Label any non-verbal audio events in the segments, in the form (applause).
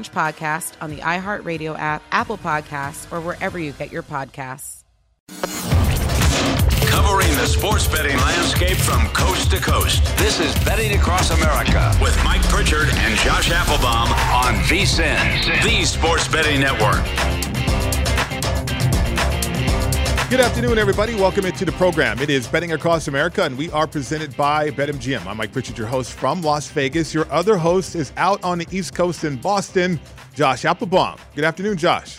podcast on the iHeartRadio app, Apple Podcasts, or wherever you get your podcasts. Covering the sports betting landscape from coast to coast. This is Betting Across America with Mike Pritchard and Josh Appelbaum on VSIN, the Sports Betting Network. Good afternoon, everybody. Welcome into the program. It is Betting Across America, and we are presented by BetMGM. I'm Mike Pritchard, your host from Las Vegas. Your other host is out on the East Coast in Boston, Josh Appelbaum. Good afternoon, Josh.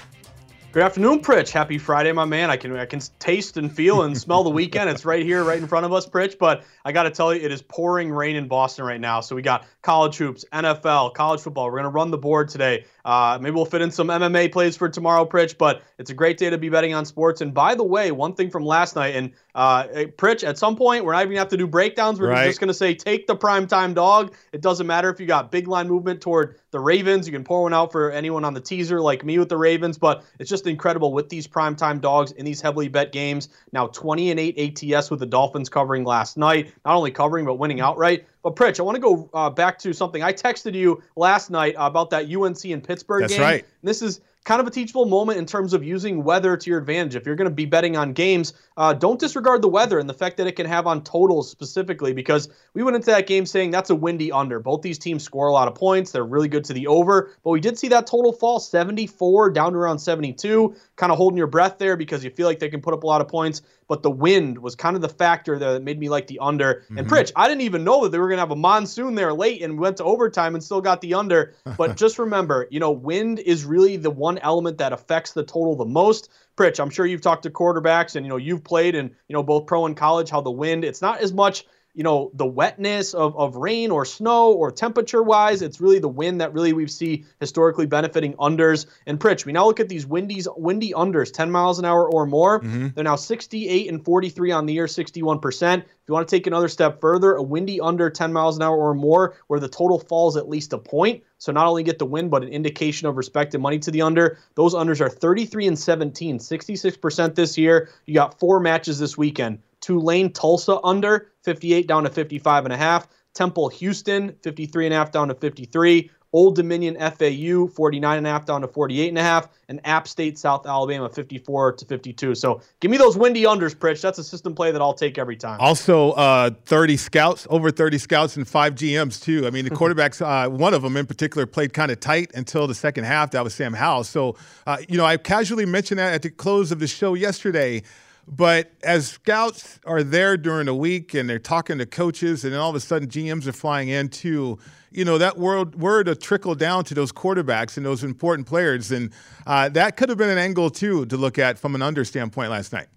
Good afternoon, Pritch. Happy Friday, my man. I can I can taste and feel and smell the weekend. It's right here, right in front of us, Pritch. But I got to tell you, it is pouring rain in Boston right now. So we got college hoops, NFL, college football. We're gonna run the board today. Uh, maybe we'll fit in some MMA plays for tomorrow, Pritch. But it's a great day to be betting on sports. And by the way, one thing from last night, and uh, Pritch, at some point, we're not even gonna have to do breakdowns. We're right. just gonna say take the prime time dog. It doesn't matter if you got big line movement toward the Ravens. You can pour one out for anyone on the teaser like me with the Ravens. But it's just incredible with these prime time dogs in these heavily bet games. Now 20 and 8 ATS with the Dolphins covering last night. Not only covering but winning outright. But Pritch, I want to go uh, back to something I texted you last night about that UNC and Pittsburgh That's game. That's right. And this is kind of a teachable moment in terms of using weather to your advantage. If you're going to be betting on games, uh, don't disregard the weather and the fact that it can have on totals specifically, because we went into that game saying that's a windy under. Both these teams score a lot of points. They're really good to the over, but we did see that total fall 74 down to around 72, kind of holding your breath there because you feel like they can put up a lot of points. But the wind was kind of the factor there that made me like the under. Mm-hmm. And Pritch, I didn't even know that they were going to have a monsoon there late and went to overtime and still got the under. (laughs) But just remember, you know, wind is really the one element that affects the total the most. Pritch, I'm sure you've talked to quarterbacks and you know you've played in you know both pro and college how the wind it's not as much you know the wetness of, of rain or snow or temperature wise it's really the wind that really we see historically benefiting unders and Pritch. We now look at these windies windy unders 10 miles an hour or more. Mm-hmm. they're now 68 and 43 on the year 61% if you want to take another step further a windy under 10 miles an hour or more where the total falls at least a point. So not only get the win but an indication of respect and money to the under. Those unders are 33 and 17 66% this year. You got four matches this weekend Tulane Tulsa under 58 down to 55 and a half. Temple Houston 53 and a half down to 53. Old Dominion FAU 49 and a half down to 48 and a half, and App State South Alabama 54 to 52. So give me those windy unders, Pritch. That's a system play that I'll take every time. Also, uh, 30 scouts, over 30 scouts, and five GMs too. I mean, the (laughs) quarterbacks, uh, one of them in particular, played kind of tight until the second half. That was Sam Howell. So, uh, you know, I casually mentioned that at the close of the show yesterday. But as scouts are there during the week and they're talking to coaches, and then all of a sudden GMs are flying in too, you know, that word, word to trickle down to those quarterbacks and those important players. And uh, that could have been an angle too to look at from an under standpoint last night.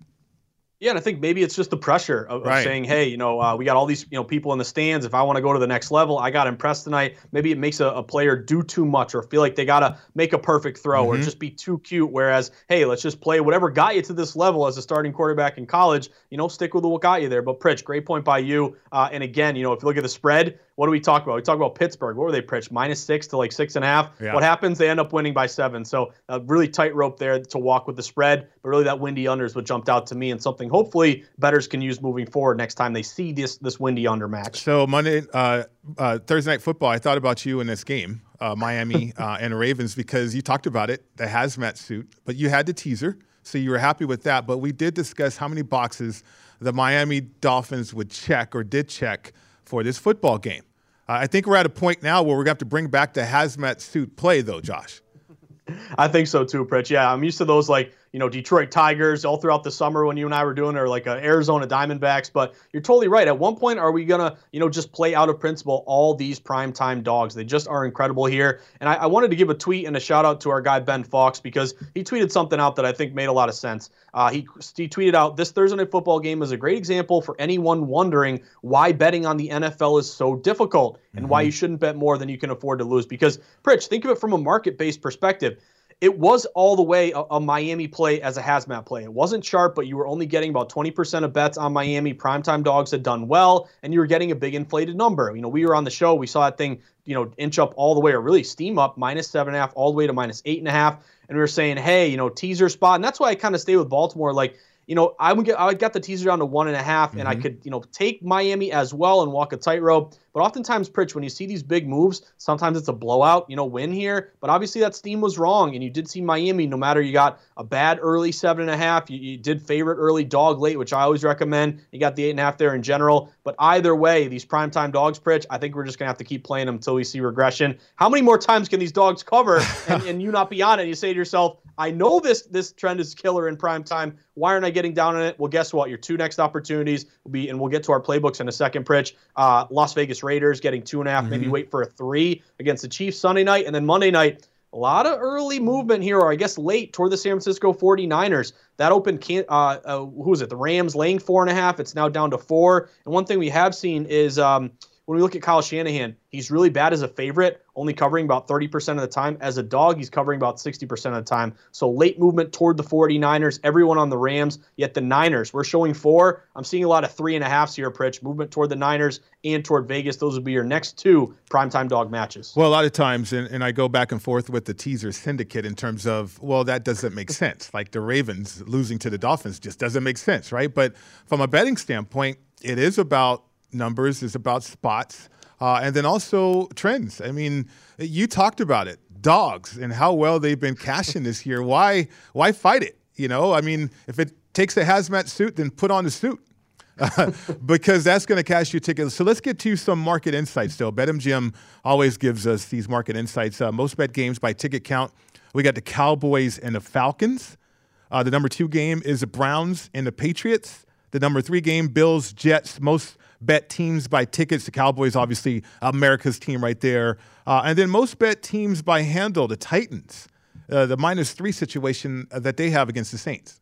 Yeah, and I think maybe it's just the pressure of, right. of saying, "Hey, you know, uh, we got all these you know people in the stands. If I want to go to the next level, I got impressed tonight." Maybe it makes a, a player do too much or feel like they got to make a perfect throw mm-hmm. or just be too cute. Whereas, hey, let's just play whatever got you to this level as a starting quarterback in college. You know, stick with what got you there. But Pritch, great point by you. Uh, and again, you know, if you look at the spread, what do we talk about? We talk about Pittsburgh. What were they pitched? Minus six to like six and a half. Yeah. What happens? They end up winning by seven. So a really tight rope there to walk with the spread. But really, that windy under is what jumped out to me and something hopefully betters can use moving forward next time they see this this windy under match. So Monday, uh, uh, Thursday night football. I thought about you in this game, uh, Miami (laughs) uh, and Ravens, because you talked about it, the hazmat suit, but you had the teaser, so you were happy with that. But we did discuss how many boxes the Miami Dolphins would check or did check for this football game. Uh, I think we're at a point now where we're going to have to bring back the hazmat suit play, though, Josh. (laughs) I think so too, Pritch. Yeah, I'm used to those like you know, Detroit Tigers all throughout the summer when you and I were doing, or like uh, Arizona Diamondbacks. But you're totally right. At one point, are we gonna, you know, just play out of principle all these primetime dogs? They just are incredible here. And I, I wanted to give a tweet and a shout out to our guy Ben Fox because he tweeted something out that I think made a lot of sense. Uh, he, he tweeted out this Thursday night football game is a great example for anyone wondering why betting on the NFL is so difficult and mm-hmm. why you shouldn't bet more than you can afford to lose. Because, Pritch, think of it from a market based perspective it was all the way a, a, Miami play as a hazmat play. It wasn't sharp, but you were only getting about 20% of bets on Miami. Primetime dogs had done well, and you were getting a big inflated number. You know, we were on the show, we saw that thing, you know, inch up all the way, or really steam up minus seven and a half, all the way to minus eight and a half. And we were saying, hey, you know, teaser spot. And that's why I kind of stay with Baltimore. Like, you know, I would get I got the teaser down to one and a half, mm-hmm. and I mm-hmm. could, you know, take Miami as well and walk a tightrope. But oftentimes, Pritch, when you see these big moves, sometimes it's a blowout, you know, win here. But obviously that steam was wrong, and you did see Miami. No matter you got a bad early seven and a half, you, you did favorite early dog late, which I always recommend. You got the eight and a half there in general. But either way, these primetime dogs, Pritch, I think we're just gonna have to keep playing them until we see regression. How many more times can these dogs cover (laughs) and, and you not be on it? You say to yourself, I know this this trend is killer in prime time. Why aren't I getting down on it? Well, guess what? Your two next opportunities will be, and we'll get to our playbooks in a second, Pritch. Uh, Las Vegas Raiders getting two and a half, mm-hmm. maybe wait for a three against the Chiefs Sunday night, and then Monday night. A lot of early movement here, or I guess late toward the San Francisco 49ers. That opened, uh, uh, who is it? The Rams laying four and a half. It's now down to four. And one thing we have seen is um, when we look at Kyle Shanahan, he's really bad as a favorite, only covering about 30% of the time. As a dog, he's covering about 60% of the time. So late movement toward the 49ers, everyone on the Rams, yet the Niners, we're showing four. I'm seeing a lot of three and a halfs here, Pritch. Movement toward the Niners and toward Vegas. Those would be your next two primetime dog matches. Well, a lot of times, and, and I go back and forth with the teaser syndicate in terms of, well, that doesn't make (laughs) sense. Like the Ravens losing to the Dolphins just doesn't make sense, right? But from a betting standpoint, it is about numbers, it's about spots, uh, and then also trends. I mean, you talked about it, dogs, and how well they've been cashing this year. Why, why fight it? You know, I mean, if it takes a hazmat suit, then put on the suit. (laughs) Because that's going to cash you tickets. So let's get to some market insights though. BetMGM always gives us these market insights. Uh, most bet games by ticket count. We got the Cowboys and the Falcons. Uh, the number two game is the Browns and the Patriots. The number three game, Bills, Jets. Most bet teams by tickets. The Cowboys, obviously, America's team right there. Uh, and then most bet teams by handle, the Titans, uh, the minus three situation that they have against the Saints.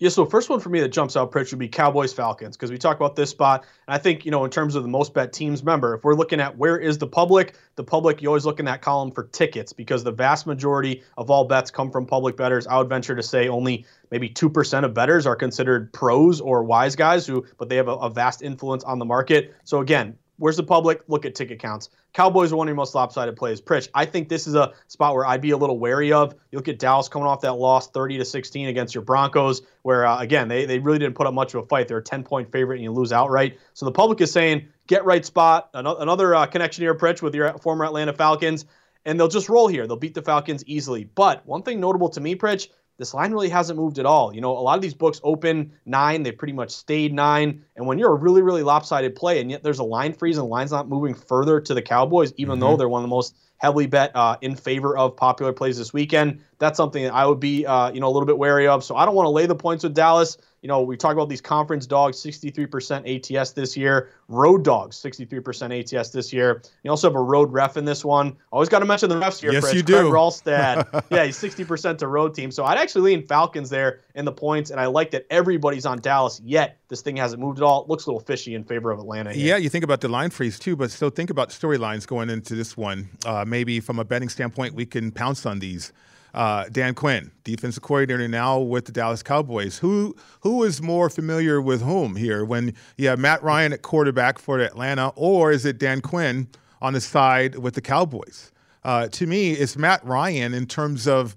Yeah, so first one for me that jumps out, Pritch, would be Cowboys Falcons because we talk about this spot, and I think you know in terms of the most bet teams. Remember, if we're looking at where is the public, the public you always look in that column for tickets because the vast majority of all bets come from public bettors. I would venture to say only maybe two percent of bettors are considered pros or wise guys who, but they have a, a vast influence on the market. So again, Where's the public? Look at ticket counts. Cowboys are one of your most lopsided plays. Pritch, I think this is a spot where I'd be a little wary of. You look at Dallas coming off that loss 30 to 16 against your Broncos, where uh, again they, they really didn't put up much of a fight. They're a 10 point favorite and you lose outright. So the public is saying get right spot. Another uh, connection here, Pritch, with your former Atlanta Falcons, and they'll just roll here. They'll beat the Falcons easily. But one thing notable to me, Pritch, this line really hasn't moved at all. You know, a lot of these books open nine, they pretty much stayed nine. And when you're a really, really lopsided play, and yet there's a line freeze and the line's not moving further to the Cowboys, even mm-hmm. though they're one of the most heavily bet uh, in favor of popular plays this weekend. That's something that I would be, uh, you know, a little bit wary of. So I don't want to lay the points with Dallas. You know, we talk about these conference dogs, 63% ATS this year. Road dogs, 63% ATS this year. You also have a road ref in this one. Always got to mention the refs here. Yes, Chris. you do. Craig Wrolstad. (laughs) yeah, he's 60% to road team. So I'd actually lean Falcons there in the points, and I like that everybody's on Dallas. Yet this thing hasn't moved at all. It looks a little fishy in favor of Atlanta. Here. Yeah, you think about the line freeze too, but still think about storylines going into this one. Uh, maybe from a betting standpoint, we can pounce on these. Uh, Dan Quinn, defensive coordinator now with the Dallas Cowboys. Who who is more familiar with whom here? When you have Matt Ryan at quarterback for Atlanta, or is it Dan Quinn on the side with the Cowboys? Uh, to me, it's Matt Ryan in terms of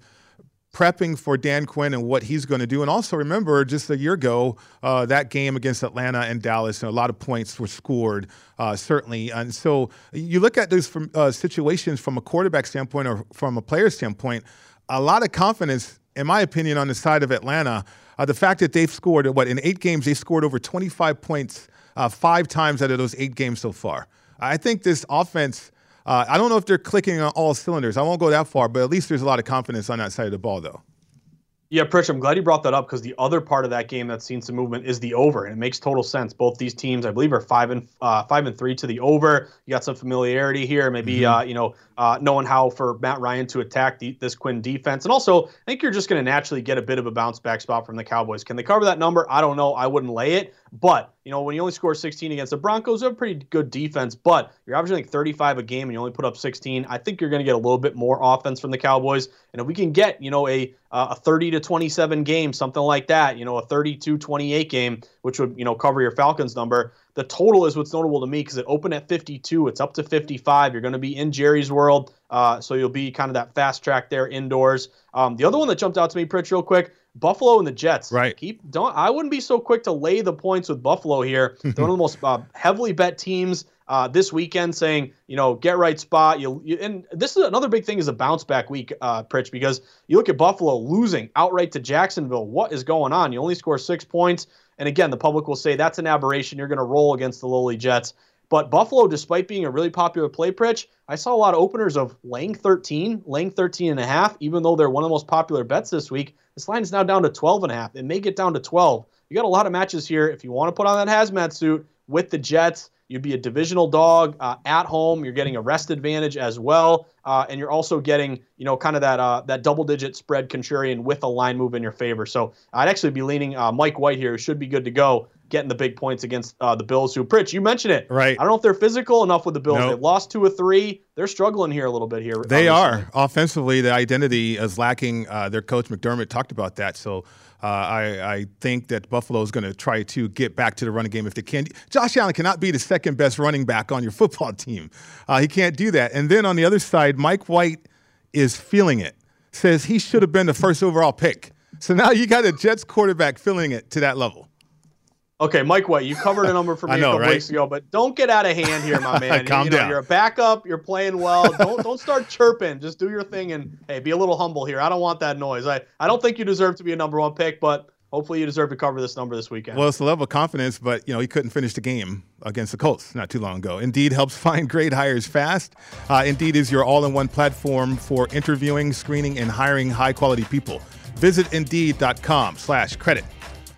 prepping for Dan Quinn and what he's going to do. And also remember, just a year ago, uh, that game against Atlanta and Dallas, and a lot of points were scored, uh, certainly. And so you look at those from, uh, situations from a quarterback standpoint or from a player standpoint a lot of confidence, in my opinion, on the side of Atlanta. Uh, the fact that they've scored, what, in eight games, they scored over 25 points uh, five times out of those eight games so far. I think this offense, uh, I don't know if they're clicking on all cylinders. I won't go that far, but at least there's a lot of confidence on that side of the ball, though. Yeah, Pritch, I'm glad you brought that up because the other part of that game that's seen some movement is the over, and it makes total sense. Both these teams, I believe, are five and uh, five and three to the over. You got some familiarity here, maybe mm-hmm. uh, you know uh, knowing how for Matt Ryan to attack the, this Quinn defense, and also I think you're just going to naturally get a bit of a bounce back spot from the Cowboys. Can they cover that number? I don't know. I wouldn't lay it, but you know when you only score 16 against the Broncos, they have a pretty good defense, but you're averaging like 35 a game and you only put up 16. I think you're going to get a little bit more offense from the Cowboys, and if we can get you know a uh, a 30 to 27 game, something like that, you know, a 32 28 game, which would, you know, cover your Falcons number. The total is what's notable to me because it opened at 52. It's up to 55. You're going to be in Jerry's world. Uh, so you'll be kind of that fast track there indoors. Um, the other one that jumped out to me, Pritch, real quick Buffalo and the Jets. Right. Keep don't I wouldn't be so quick to lay the points with Buffalo here. (laughs) They're one of the most uh, heavily bet teams uh, this weekend, saying you know get right spot. You, you, and this is another big thing is a bounce back week, uh, Pritch, because you look at Buffalo losing outright to Jacksonville. What is going on? You only score six points, and again, the public will say that's an aberration. You're going to roll against the lowly Jets. But Buffalo, despite being a really popular play, Pritch, I saw a lot of openers of laying 13, laying 13 and a half, even though they're one of the most popular bets this week. This line is now down to 12 and a half. It may get down to 12. You got a lot of matches here. If you want to put on that hazmat suit with the Jets, you'd be a divisional dog uh, at home. You're getting a rest advantage as well, uh, and you're also getting you know kind of that uh, that double digit spread contrarian with a line move in your favor. So I'd actually be leaning uh, Mike White here, who should be good to go getting the big points against uh, the Bills. Who, Pritch, you mentioned it. Right. I don't know if they're physical enough with the Bills. Nope. They lost two or three. They're struggling here a little bit here. They obviously. are offensively. The identity is lacking. Uh, their coach McDermott talked about that. So. Uh, I, I, think that Buffalo is going to try to get back to the running game if they can. Josh Allen cannot be the second best running back on your (laughs) football team. Uh, he can't do that. And then on the other side, Mike White is feeling it. Says he should have been the first overall pick. So now you got a Jets quarterback feeling it to that level. Okay, Mike White, you covered a number for (laughs) me know, a couple right? weeks ago, but don't get out of hand here, my (laughs) man. Calm you know, down. You're a backup. You're playing well. Don't don't start chirping. Just do your thing and hey, be a little humble here. I don't want that noise. I, I don't think you deserve to be a number one pick, but hopefully you deserve to cover this number this weekend. Well, it's a level of confidence, but you know he couldn't finish the game against the Colts not too long ago. Indeed helps (laughs) find great hires fast. Uh, Indeed is your all-in-one platform for interviewing, screening, and hiring high-quality people. Visit Indeed.com/credit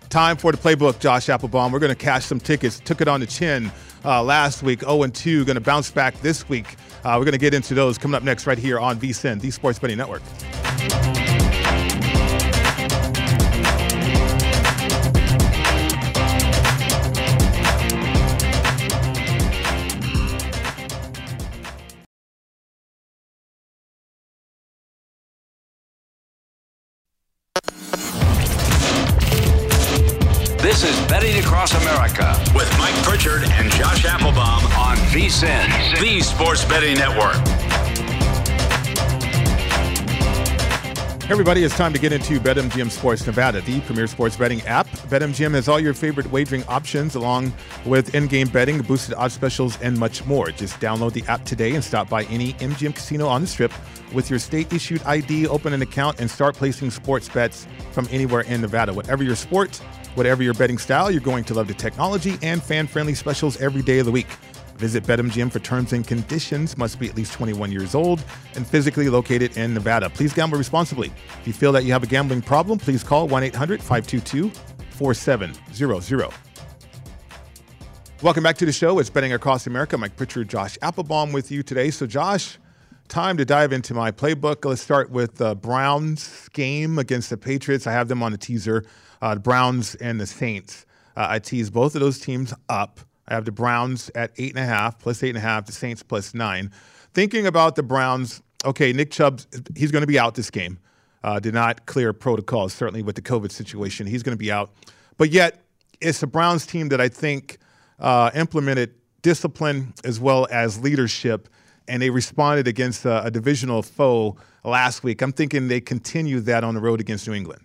Time for the playbook, Josh Appelbaum. We're going to cash some tickets. Took it on the chin uh, last week, 0 and 2. Going to bounce back this week. Uh, we're going to get into those coming up next right here on VSIN, the Sports Betting Network. Across America with Mike Pritchard and Josh Appelbaum on VSIN, the Sports Betting Network. Hey everybody, it's time to get into BetMGM Sports Nevada, the premier sports betting app. BetMGM has all your favorite wagering options, along with in-game betting, boosted odds specials, and much more. Just download the app today and stop by any MGM casino on the Strip with your state-issued ID, open an account, and start placing sports bets from anywhere in Nevada. Whatever your sport, Whatever your betting style, you're going to love the technology and fan friendly specials every day of the week. Visit BetMGM for terms and conditions. Must be at least 21 years old and physically located in Nevada. Please gamble responsibly. If you feel that you have a gambling problem, please call 1 800 522 4700. Welcome back to the show. It's Betting Across America. Mike Pritchard, Josh Appelbaum with you today. So, Josh, time to dive into my playbook. Let's start with the Browns game against the Patriots. I have them on a teaser uh, the Browns and the Saints. Uh, I tease both of those teams up. I have the Browns at eight and a half, plus eight and a half, the Saints plus nine. Thinking about the Browns, okay, Nick Chubb, he's going to be out this game. Uh, did not clear protocols, certainly with the COVID situation. He's going to be out. But yet, it's a Browns team that I think uh, implemented discipline as well as leadership, and they responded against a, a divisional foe last week. I'm thinking they continue that on the road against New England.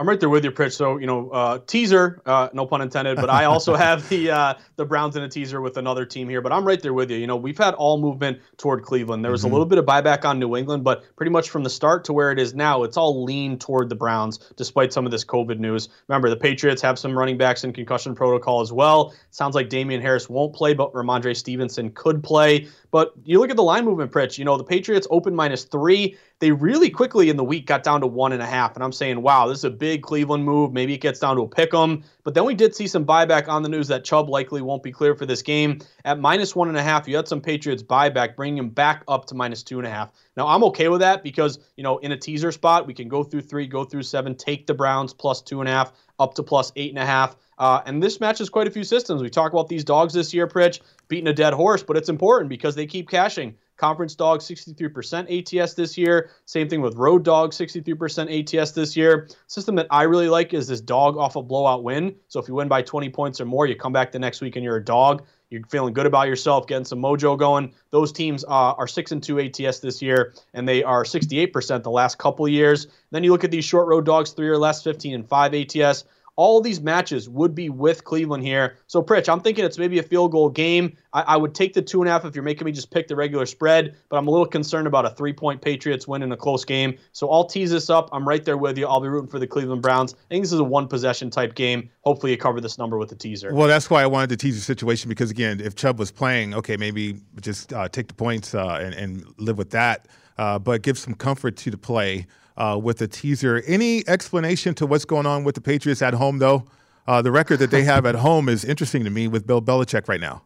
I'm right there with you, Pritch. So you know, uh, teaser, uh, no pun intended, but I also (laughs) have the uh, the Browns in a teaser with another team here. But I'm right there with you. You know, we've had all movement toward Cleveland. There was mm-hmm. a little bit of buyback on New England, but pretty much from the start to where it is now, it's all lean toward the Browns, despite some of this COVID news. Remember, the Patriots have some running backs in concussion protocol as well. Sounds like Damien Harris won't play, but Rhamondre Stevenson could play. But you look at the line movement, Pritch. You know, the Patriots open minus three. They really quickly in the week got down to one and a half. And I'm saying, wow, this is a big Cleveland move. Maybe it gets down to a pick 'em. But then we did see some buyback on the news that Chubb likely won't be clear for this game. At minus one and a half, you had some Patriots buyback, bringing him back up to minus two and a half. Now, I'm okay with that because, you know, in a teaser spot, we can go through three, go through seven, take the Browns plus two and a half, up to plus eight and a half. Uh, and this matches quite a few systems. We talk about these dogs this year, Pritch, beating a dead horse, but it's important because they keep cashing. Conference dog 63% ATS this year. Same thing with road dog 63% ATS this year. System that I really like is this dog off a blowout win. So if you win by 20 points or more, you come back the next week and you're a dog. You're feeling good about yourself, getting some mojo going. Those teams uh, are six and two ATS this year, and they are 68% the last couple years. Then you look at these short road dogs, three or less, 15 and five ATS all these matches would be with Cleveland here. So, Pritch, I'm thinking it's maybe a field goal game. I, I, would take the two and a half if you're making me just pick the regular spread, but I'm a little concerned about a three point Patriots win in a close game. So, I'll tease this up. I'm right there with you. I'll be rooting for the Cleveland Browns. I think this is a one possession type game. Hopefully, you cover this number with the teaser. Well, that's why I wanted to tease the situation because, again, if Chubb was playing, okay, maybe just uh, take the points uh, and, and, live with that, uh, but give some comfort to the play uh, with a teaser. Any explanation to what's going on with the Patriots at home, though? Uh, the record that they have at home is interesting to me with Bill Belichick right now.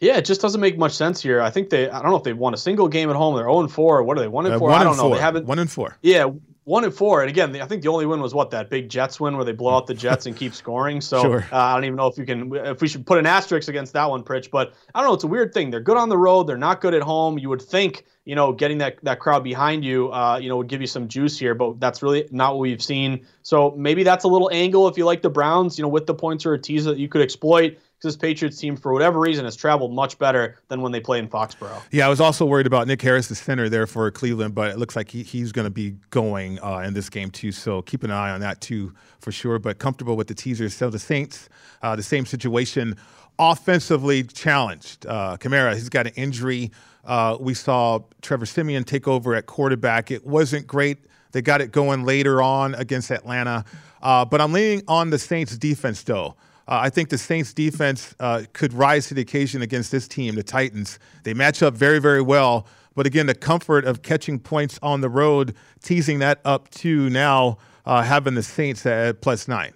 Yeah, it just doesn't make much sense here. I think they, I don't know if they've won a single game at home. They're 0 4. What are they, 1 and 4? Uh, I don't know. Four. They haven't. 1 and 4. Yeah, one and four, and again, I think the only win was what that big Jets win where they blow out the Jets and keep scoring. So sure. uh, I don't even know if you can, if we should put an asterisk against that one, Pritch. But I don't know. It's a weird thing. They're good on the road. They're not good at home. You would think, you know, getting that that crowd behind you, uh, you know, would give you some juice here, but that's really not what we've seen. So maybe that's a little angle if you like the Browns, you know, with the points or a teaser that you could exploit because this Patriots team, for whatever reason, has traveled much better than when they play in Foxborough. Yeah, I was also worried about Nick Harris, the center there for Cleveland, but it looks like he, he's going to be going uh, in this game too. So keep an eye on that too for sure. But comfortable with the teasers. So the Saints, uh, the same situation, offensively challenged. Uh, Kamara, he's got an injury. Uh, we saw Trevor Siemian take over at quarterback. It wasn't great. They got it going later on against Atlanta. Uh, but I'm leaning on the Saints defense, though. Uh, I think the Saints defense uh, could rise to the occasion against this team, the Titans. They match up very, very well. But again, the comfort of catching points on the road, teasing that up to now uh, having the Saints at plus nine.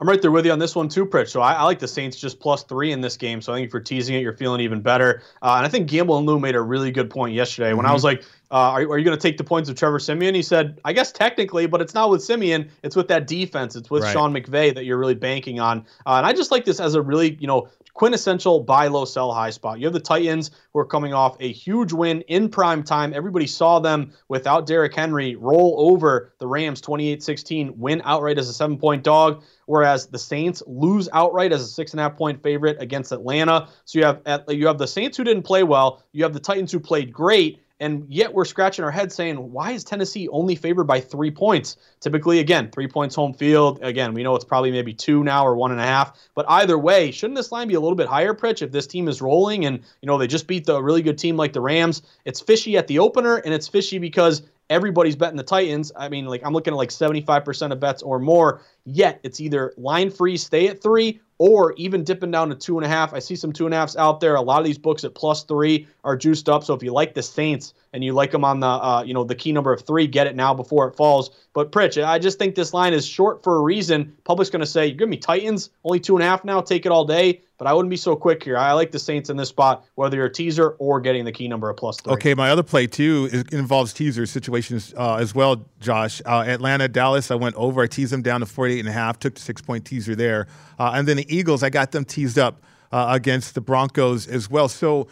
I'm right there with you on this one too, Pritch. So I, I, like the Saints just plus three in this game. So I think if you're teasing it, you're feeling even better. Uh, and I think Gamble and Lou made a really good point yesterday when mm-hmm. I was like, uh, are, are, you going to take the points of Trevor Siemian? He said, I guess technically, but it's not with Siemian. It's with that defense. It's with right. Sean McVay that you're really banking on. Uh, and I just like this as a really, you know, quintessential buy low, sell high spot. You have the Titans who are coming off a huge win in prime time. Everybody saw them without Derrick Henry roll over the Rams 28 16, win outright as a seven point dog, whereas the Saints lose outright as a six and a half point favorite against Atlanta. So you have you have the Saints who didn't play well, you have the Titans who played great and yet we're scratching our head saying, why is Tennessee only favored by three points? Typically, again, three points home field. Again, we know it's probably maybe two now or one and a half. But either way, shouldn't this line be a little bit higher, Pritch, if this team is rolling and, you know, they just beat the really good team like the Rams? It's fishy at the opener, and it's fishy because everybody's betting the Titans. I mean, like I'm looking at like 75% of bets or more. Yet it's either line free, stay at three, or even dipping down to two and a half. I see some two and a halfs out there. A lot of these books at plus three are juiced up. So if you like the Saints and you like them on the uh, you know the key number of three, get it now before it falls. But Pritch, I just think this line is short for a reason. Public's going to say, "You're giving me Titans only two and a half now. Take it all day." But I wouldn't be so quick here. I like the Saints in this spot, whether you're a teaser or getting the key number of plus three. Okay, my other play too is, involves teaser situations uh, as well, Josh. Uh, Atlanta, Dallas, I went over. I teased them down to 48 and a half. Took the six point teaser there, uh, and then the Eagles, I got them teased up. Uh, against the Broncos as well. So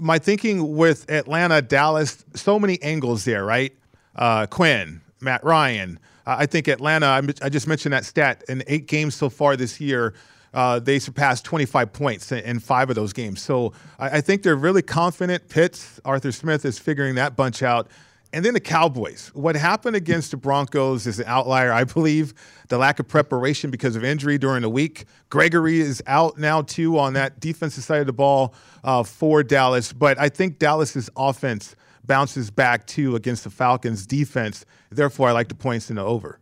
my thinking with Atlanta, Dallas, so many angles there, right? Uh, Quinn, Matt Ryan. Uh, I think Atlanta, I, I, just mentioned that stat. In eight games so far this year, uh, they surpassed 25 points in, five of those games. So I, I, think they're really confident. Pitts, Arthur Smith is figuring that bunch out. And then the Cowboys. What happened against the Broncos is an outlier, I believe. The lack of preparation because of injury during the week. Gregory is out now, too, on that defensive side of the ball uh, for Dallas. But I think Dallas's offense bounces back, too, against the Falcons' defense. Therefore, I like the points in the over.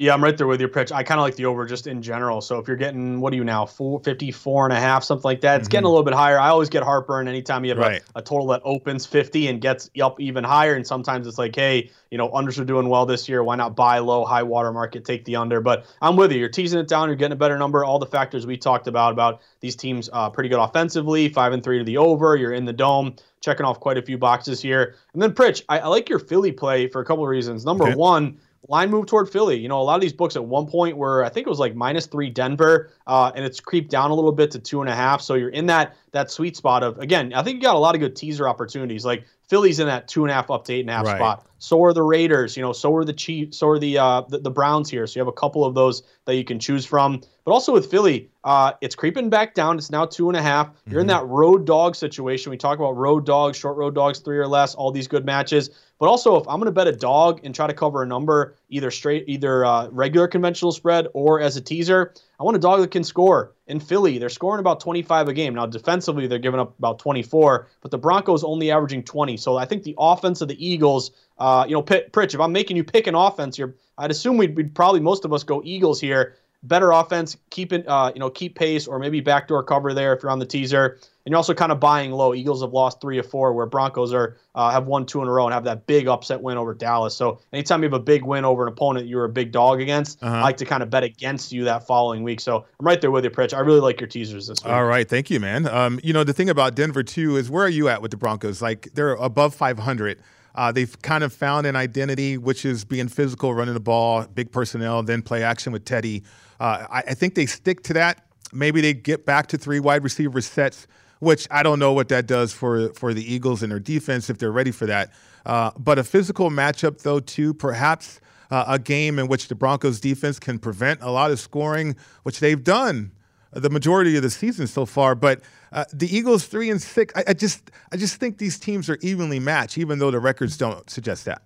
Yeah, I'm right there with your pitch. I kind of like the over just in general. So if you're getting, what are you now, 454 and a half, something like that, it's mm-hmm. getting a little bit higher. I always get heartburn anytime you have right. a, a, total that opens 50 and gets up even higher. And sometimes it's like, hey, you know, unders are doing well this year. Why not buy low, high water market, take the under? But I'm with you. You're teasing it down. You're getting a better number. All the factors we talked about, about these teams uh, pretty good offensively, five and three to the over. You're in the dome checking off quite a few boxes here. And then Pritch, I, I like your Philly play for a couple of reasons. Number okay. one, line move toward Philly. You know, a lot of these books at one point were, I think it was like minus three Denver, uh, and it's creeped down a little bit to two and a half. So you're in that that sweet spot of again. I think you got a lot of good teaser opportunities. Like Philly's in that two and a half up to eight and a half right. spot. So are the Raiders. You know, so are the Chiefs. So are the, uh, the, the Browns here. So you have a couple of those that you can choose from. But also with Philly, uh, it's creeping back down. It's now two and a half. You're mm-hmm. in that road dog situation. We talk about road dogs, short road dogs, three or less, all these good matches. But also, if I'm going to bet a dog and try to cover a number, either straight, either uh, regular conventional spread or as a teaser, I want a dog that can score. In Philly, they're scoring about 25 a game. Now, defensively, they're giving up about 24, but the Broncos only averaging 20. So I think the offense of the Eagles, uh, you know, Pritch, if I'm making you pick an offense here, I'd assume we'd, we'd probably most of us go Eagles here better offense, keep it, uh, you know, keep pace, or maybe backdoor cover there if you're on the teaser. And you're also kind of buying low. Eagles have lost three or four, where Broncos are uh, have won two in a row and have that big upset win over Dallas. So anytime you have a big win over an opponent you're a big dog against, uh-huh. I like to kind of bet against you that following week. So I'm right there with you, Pritch. I really like your teasers this week. All right, thank you, man. Um, you know the thing about Denver too is where are you at with the Broncos? Like they're above 500. Uh, they've kind of found an identity, which is being physical, running the ball, big personnel, then play action with Teddy. Uh, I, I, think they stick to that. Maybe they get back to three wide receiver sets, which I don't know what that does for for the Eagles and their defense if they're ready for that. Uh, but a physical matchup, though, too, perhaps uh, a game in which the Broncos defense can prevent a lot of scoring, which they've done the majority of the season so far. But uh, the Eagles three and six, I, I, just I just think these teams are evenly matched, even though the records don't suggest that.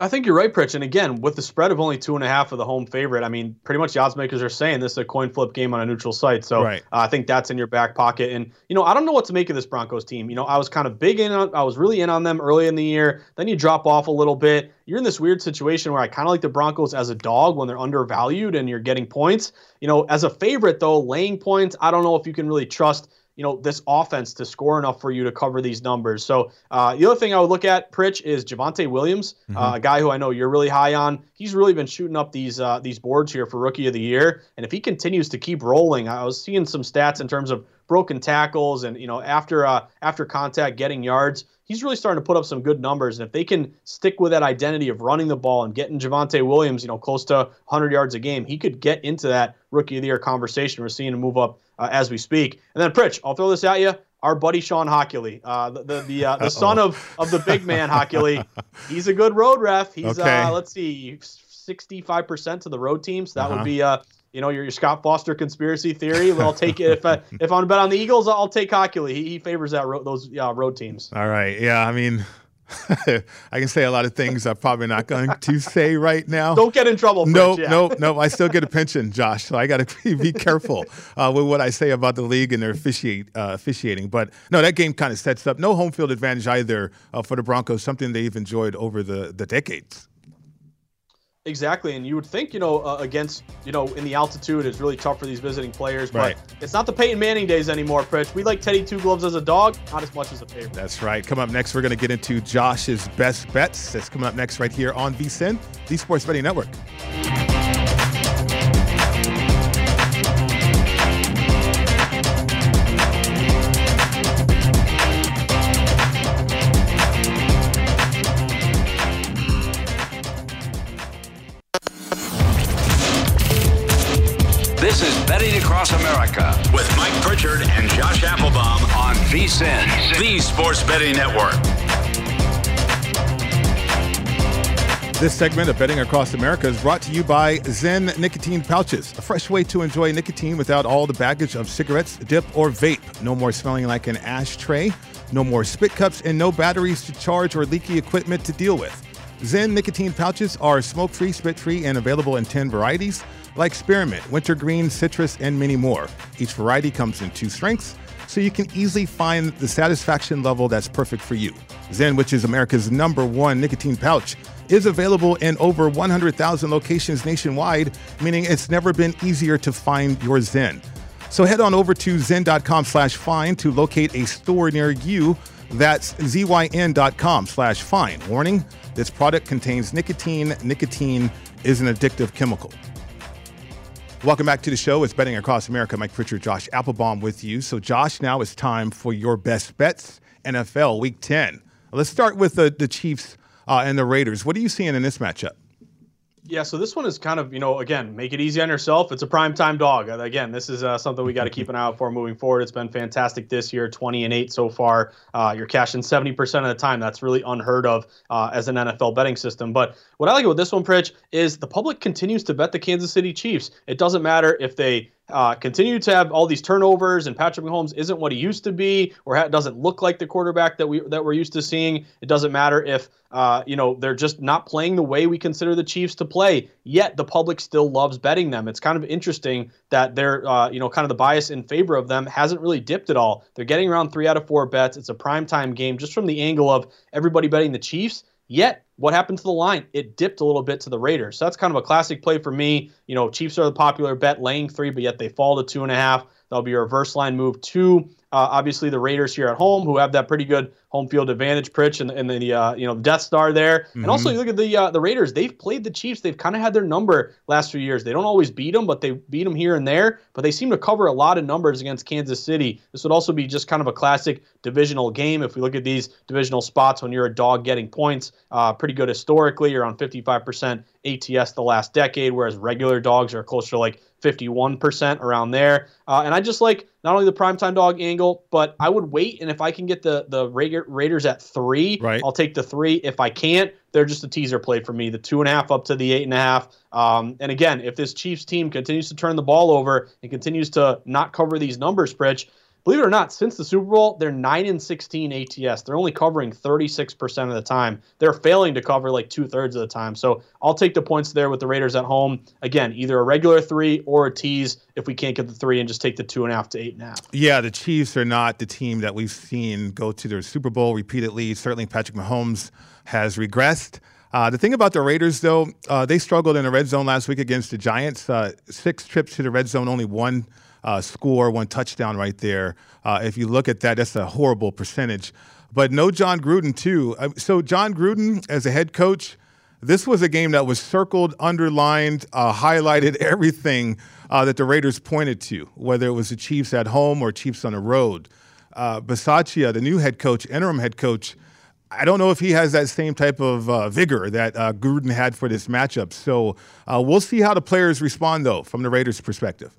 I think you're right, Pritch. And again, with the spread of only two and a half of the home favorite, I mean, pretty much the odds makers are saying this is a coin flip game on a neutral site. So right. uh, I think that's in your back pocket. And, you know, I don't know what to make of this Broncos team. You know, I was kind of big in on, I was really in on them early in the year. Then you drop off a little bit. You're in this weird situation where I kind of like the Broncos as a dog when they're undervalued and you're getting points. You know, as a favorite, though, laying points, I don't know if you can really trust you know this offense to score enough for you to cover these numbers. So uh, the other thing I would look at, Pritch, is Javonte Williams, mm-hmm. uh, a guy who I know you're really high on. He's really been shooting up these uh, these boards here for Rookie of the Year, and if he continues to keep rolling, I was seeing some stats in terms of broken tackles and you know after uh, after contact getting yards. He's really starting to put up some good numbers, and if they can stick with that identity of running the ball and getting Javonte Williams, you know, close to 100 yards a game, he could get into that Rookie of the Year conversation. We're seeing him move up uh, as we speak. And then, Pritch, I'll throw this at you. Our buddy Shawn Hochuli, uh, the the the, uh, the (laughs) son of, of the big man Hochuli, he's a good road ref. He's okay. uh, let's see, sixty five percent to the road teams. So that uh-huh. would be uh, you know your, your Scott Foster conspiracy theory. Well, I'll take it if I, if I'm bet on the Eagles, I'll take Hochuli. He, he favors that ro- those uh, road teams. All right, yeah, I mean (laughs) I can say a lot of things I'm probably not going to say right now. Don't get in trouble. No, no, no. I still get a pension, Josh. So I got to (laughs) be careful uh, with what I say about the league and their officiate, uh, officiating. But no, that game kind of sets up no home field advantage either uh, for the Broncos. Something they've enjoyed over the the decades. Exactly, and you would think, you know, uh, against, you know, in the altitude, it's really tough for these visiting players. But right. it's not the Peyton Manning days anymore, Pritch. We like Teddy Two Gloves as a dog, not as much as a favorite. That's right. Come up next, we're going to get into Josh's best bets. That's coming up next right here on VSIN, the Sports Betting Network. VSIN, the Sports Betting Network. This segment of Betting Across America is brought to you by Zyn Nicotine Pouches, a fresh way to enjoy nicotine without all the baggage of cigarettes, dip, or vape. No more smelling like an ashtray. No more spit cups and no batteries to charge or leaky equipment to deal with. Zyn nicotine pouches are smoke free, spit free, and available in 10 varieties like spearmint, wintergreen, citrus, and many more. Each variety comes in two strengths, so you can easily find the satisfaction level that's perfect for you. Zyn, which is America's number one nicotine pouch, is available in over 100,000 locations nationwide, meaning it's never been easier to find your Zen. So head on over to zyn.com slash find to locate a store near you. That's zyn.com slash find. Warning, this product contains nicotine. Nicotine is an addictive chemical. Welcome back to the show. It's Betting Across America. Mike Pritchard, Josh Appelbaum with you. So, Josh, now it's time for your best bets NFL Week 10. Let's start with the, the Chiefs uh, and the Raiders. What are you seeing in this matchup? Yeah, so this one is kind of, you know, again, make it easy on yourself. It's a prime time dog. Again, this is uh, something we got to keep an eye out for moving forward. It's been fantastic this year, 20 and 8 so far. Uh, you're cashing 70% of the time. That's really unheard of uh, as an NFL betting system. But what I like about this one, Pritch, is the public continues to bet the Kansas City Chiefs. It doesn't matter if they uh, continue to have all these turnovers, and Patrick Mahomes isn't what he used to be, or ha- doesn't look like the quarterback that we that we're used to seeing. It doesn't matter if uh, you know they're just not playing the way we consider the Chiefs to play. Yet the public still loves betting them. It's kind of interesting that they're uh, you know kind of the bias in favor of them hasn't really dipped at all. They're getting around three out of four bets. It's a primetime game, just from the angle of everybody betting the Chiefs. Yet what happened to the line? It dipped a little bit to the Raiders. So that's kind of a classic play for me. You know, Chiefs are the popular bet, laying three, but yet they fall to two and a half. That'll be a reverse line move to uh, obviously the Raiders here at home, who have that pretty good home field advantage, Pritch, and, and the uh, you know Death Star there. Mm-hmm. And also, you look at the uh, the Raiders; they've played the Chiefs. They've kind of had their number last few years. They don't always beat them, but they beat them here and there. But they seem to cover a lot of numbers against Kansas City. This would also be just kind of a classic divisional game. If we look at these divisional spots, when you're a dog getting points, uh, pretty good historically. You're 55% ATS the last decade, whereas regular dogs are closer to like 51% around there. Uh, and I just like not only the primetime dog angle, but I would wait. And if I can get the the Raiders at three, right. I'll take the three. If I can't, they're just a teaser play for me. The two and a half up to the eight and a half. Um, and again, if this Chiefs team continues to turn the ball over and continues to not cover these numbers, Pritch, believe it or not, since the Super Bowl, they're 9 and 16 ATS. They're only covering 36% of the time. They're failing to cover like two thirds of the time. So I'll take the points there with the Raiders at home. Again, either a regular three or a tease if we can't get the three and just take the two and a half to eight and a half. Yeah, the Chiefs are not the team that we've seen go to their Super Bowl repeatedly. Certainly, Patrick Mahomes has regressed. Uh, the thing about the Raiders, though, uh, they struggled in the red zone last week against the Giants. Uh, six trips to the red zone, only one uh, score, one touchdown right there. Uh, if you look at that, that's a horrible percentage. But no Jon Gruden, too. Uh, so, Jon Gruden, as a head coach, this was a game that was circled, underlined, uh, highlighted (laughs) everything uh, that the Raiders pointed to, whether it was the Chiefs at home or Chiefs on the road. Uh, the new head coach, interim head coach, I don't know if he has that same type of uh, vigor that uh, Gruden had for this matchup. So uh, we'll see how the players respond, though, from the Raiders' perspective.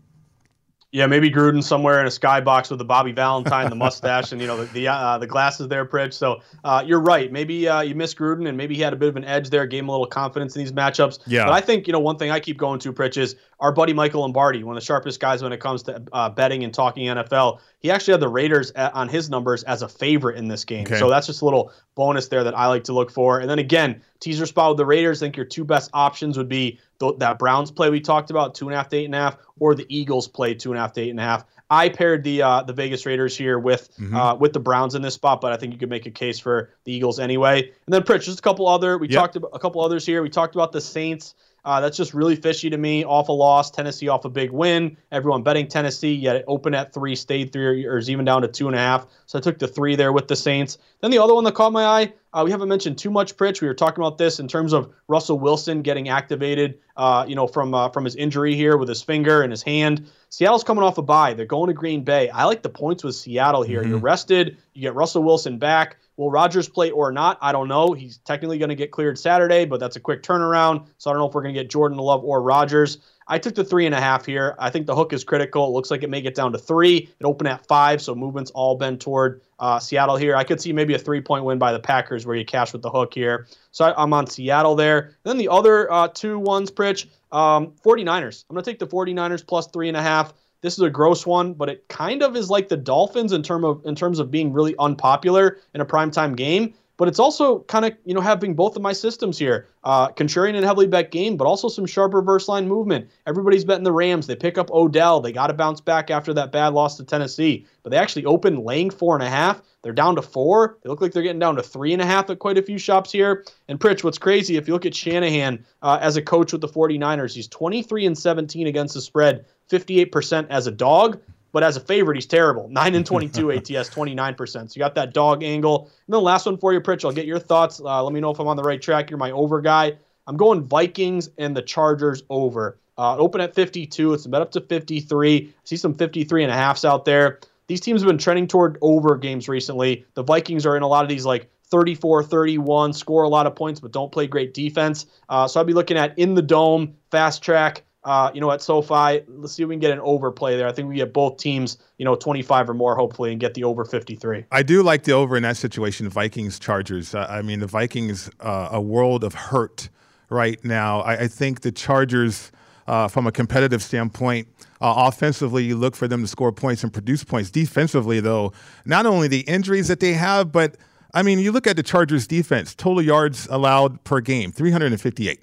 Yeah, maybe Gruden somewhere in a skybox with the Bobby Valentine, the (laughs) mustache, and you know the the, uh, the glasses there, Pritch. So uh, you're right. Maybe uh, you miss Gruden, and maybe he had a bit of an edge there, gave him a little confidence in these matchups. Yeah. But I think you know one thing I keep going to, Pritch, is our buddy Michael Lombardi, one of the sharpest guys when it comes to uh, betting and talking NFL. He actually had the Raiders at, on his numbers as a favorite in this game. Okay. So that's just a little bonus there that I like to look for. And then again, teaser spot with the Raiders. I think your two best options would be th- that Browns play we talked about, two and a half to eight and a half, or the Eagles play two and a half to eight and a half. I paired the uh, the Vegas Raiders here with Mm-hmm. uh, with the Browns in this spot, but I think you could make a case for the Eagles anyway. And then Pritch, just a couple other. We Yep. talked about a couple others here. We talked about the Saints. Uh, that's just really fishy to me. Off a loss, Tennessee off a big win. Everyone betting Tennessee, yet it opened at three, stayed three, or is even down to two and a half. So I took the three there with the Saints. Then the other one that caught my eye, uh, we haven't mentioned too much, Pritch. We were talking about this in terms of Russell Wilson getting activated, uh, you know, from uh, from his injury here with his finger and his hand. Seattle's coming off a bye. They're going to Green Bay. I like the points with Seattle here. You're rested. You get Russell Wilson back. Will Rodgers play or not? I don't know. He's technically going to get cleared Saturday, but that's a quick turnaround. So I don't know if we're going to get Jordan Love or Rodgers. I took the three and a half here. I think the hook is critical. It looks like it may get down to three. It opened at five, so movement's all been toward uh, Seattle here. I could see maybe a three point win by the Packers where you cash with the hook here. So I, I'm on Seattle there. And then the other uh, two ones, Pritch, um, 49ers. I'm going to take the 49ers plus three and a half. This is a gross one, but it kind of is like the Dolphins in term of in terms of being really unpopular in a primetime game. But it's also kind of you know having both of my systems here, uh, contrarian and heavily bet game, but also some sharp reverse line movement. Everybody's betting the Rams. They pick up Odell. They got to bounce back after that bad loss to Tennessee, but they actually opened laying four and a half. They're down to four. They look like they're getting down to three and a half at quite a few shops here. And Pritch, what's crazy, if you look at Shanahan uh, as a coach with the 49ers, he's 23 and 17 against the spread, 58% as a dog. But as a favorite, he's terrible. 9 and 22 (laughs) ATS, 29%. So you got that dog angle. And then the last one for you, Pritch. I'll get your thoughts. Uh, let me know if I'm on the right track. You're my over guy. I'm going Vikings and the Chargers over. Uh, open at 52. It's bet up to 53. I see some 53 and a halfs out there. These teams have been trending toward over games recently. The Vikings are in a lot of these like 34 31, score a lot of points, but don't play great defense. Uh, so I'd be looking at in the dome, fast track, uh, you know, at SoFi. Let's see if we can get an overplay there. I think we get both teams, you know, 25 or more, hopefully, and get the over 53. I do like the over in that situation, Vikings Chargers. I mean, the Vikings, uh, a world of hurt right now. I, I think the Chargers, uh, from a competitive standpoint, uh, offensively, you look for them to score points and produce points. Defensively, though, not only the injuries that they have, but I mean, you look at the Chargers defense, total yards allowed per game, 358.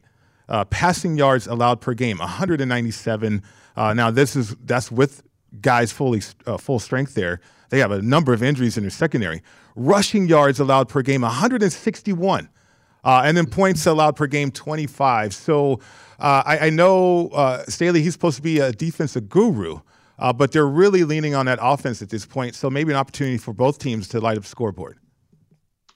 Uh, passing yards allowed per game, 197. Uh, now this is that's with guys fully uh, full strength there. They have a number of injuries in their secondary. Rushing yards allowed per game, 161. Uh, and then points allowed per game, 25. So uh, I, I, know uh, Staley, he's supposed to be a defensive guru, but they're really leaning on that offense at this point. So maybe an opportunity for both teams to light up scoreboard.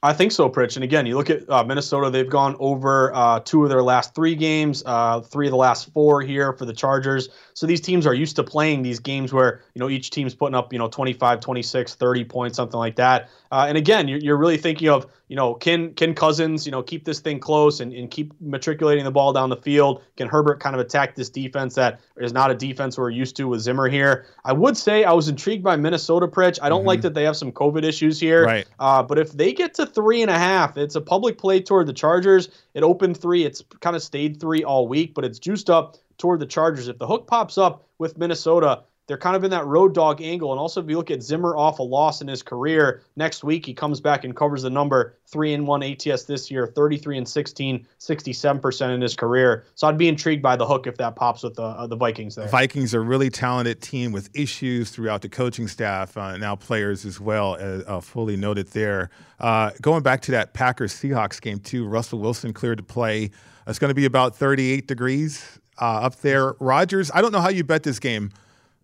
I think so, Pritch. And again, you look at uh, Minnesota; they've gone over uh, two of their last three games, uh, three of the last four here for the Chargers. So these teams are used to playing these games where you know each team's putting up you know 25, 26, 30 points, something like that. Uh, and again, you're, you're really thinking of you know can can Cousins you know keep this thing close and, and keep matriculating the ball down the field? Can Herbert kind of attack this defense that is not a defense we're used to with Zimmer here? I would say I was intrigued by Minnesota, Pritch. I don't mm-hmm. like that they have some COVID issues here, right? Uh, but if they get to three and a half. It's a public play toward the Chargers. It opened three. It's kind of stayed three all week, but it's juiced up toward the Chargers. If the hook pops up with Minnesota, they're kind of in that road dog angle. And also, if you look at Zimmer off a loss in his career, next week he comes back and covers the number three and one ATS this year, 33 and 16, 67% in his career. So I'd be intrigued by the hook if that pops with the, uh, the Vikings there. Vikings are really talented team with issues throughout the coaching staff, uh, now players as well, as uh, fully noted there. Uh, going back to that Packers Seahawks game, too, Russell Wilson cleared to play. It's going to be about 38 degrees uh, up there. Rodgers, I don't know how you bet this game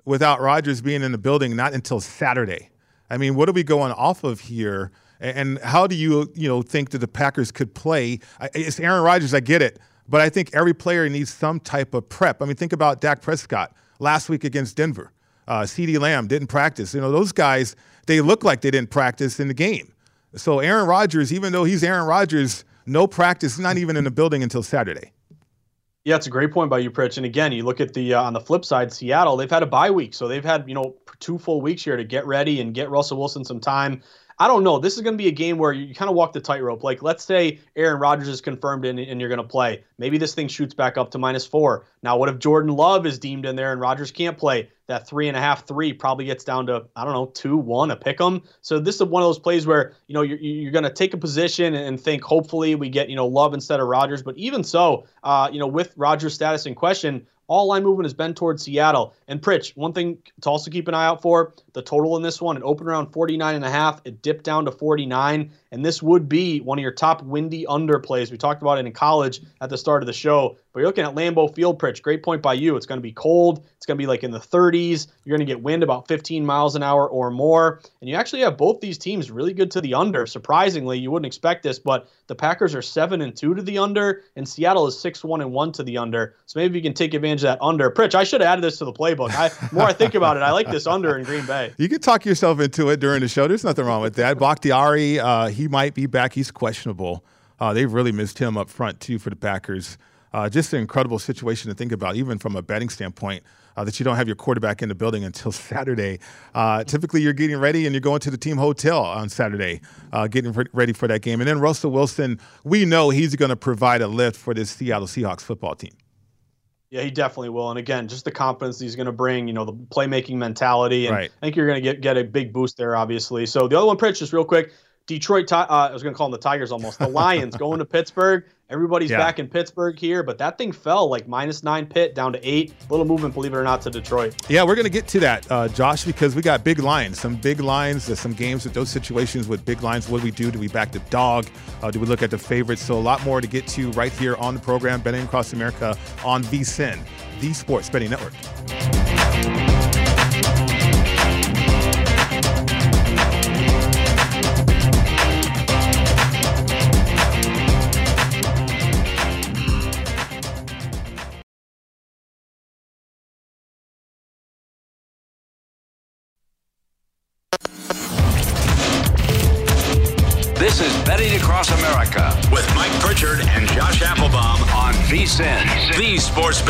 without Rodgers being in the building not until Saturday. I mean, what are we going off of here? And how do you, you know, think that the Packers could play? It's Aaron Rodgers, I get it, but I think every player needs some type of prep. I mean, think about Dak Prescott last week against Denver. Uh, CeeDee Lamb didn't practice. You know, those guys, they look like they didn't practice in the game. So Aaron Rodgers, even though he's Aaron Rodgers, no practice, not even in the building until Saturday. Yeah, it's a great point by you, Pritch. And again, you look at the uh, on the flip side, Seattle. They've had a bye week, so they've had you know two full weeks here to get ready and get Russell Wilson some time. I don't know. This is going to be a game where you kind of walk the tightrope. Like, let's say Aaron Rodgers is confirmed and, and you're going to play. Maybe this thing shoots back up to minus four. Now, what if Jordan Love is deemed in there and Rodgers can't play? That three and a half, three probably gets down to, I don't know, two, one, a pick 'em. So this is one of those plays where, you know, you're, you're going to take a position and think, hopefully we get, you know, Love instead of Rodgers. But even so, uh, you know, with Rodgers' status in question, all line movement has been towards Seattle. And Pritch, one thing to also keep an eye out for, the total in this one, it opened around 49 and a half, it dipped down to 49, and this would be one of your top windy under plays. We talked about it in college at the start of the show. But you're looking at Lambeau Field, Pritch. Great point by you. It's going to be cold. It's going to be like in the 30s. You're going to get wind about 15 miles an hour or more. And you actually have both these teams really good to the under. Surprisingly, you wouldn't expect this, but the Packers are seven and two to the under, and Seattle is six one and one to the under. So maybe you can take advantage of that under. Pritch, I should have added this to the playbook. I, more I think about it, I like this under in Green Bay. (laughs) You can talk yourself into it during the show. There's nothing wrong with that. Bakhtiari, uh, he might be back. He's questionable. Uh, they've really missed him up front too for the Packers. Uh, just an incredible situation to think about, even from a betting standpoint, uh, that you don't have your quarterback in the building until (laughs) Saturday. Uh, typically, you're getting ready and you're going to the team hotel on Saturday, uh, getting re- ready for that game. And then Russell Wilson, we know he's going to provide a lift for this Seattle Seahawks football team. Yeah, he definitely will. And again, just the confidence he's going to bring, you know, the playmaking mentality. And right. I think you're going to get get a big boost there, obviously. So the other one, Pritch, just real quick. Detroit, uh, I was going to call them the Tigers almost. The Lions (laughs) going to Pittsburgh. Everybody's yeah. back in Pittsburgh here, but that thing fell like minus nine pit down to eight. Little movement, believe it or not, to Detroit. Yeah, we're going to get to that, uh, Josh, because we got big lines, some big lines, There's some games with those situations with big lines. What do we do? Do we back the dog? Uh, do we look at the favorites? So a lot more to get to right here on the program, Betting Across America on VSIN, the Sports Betting Network.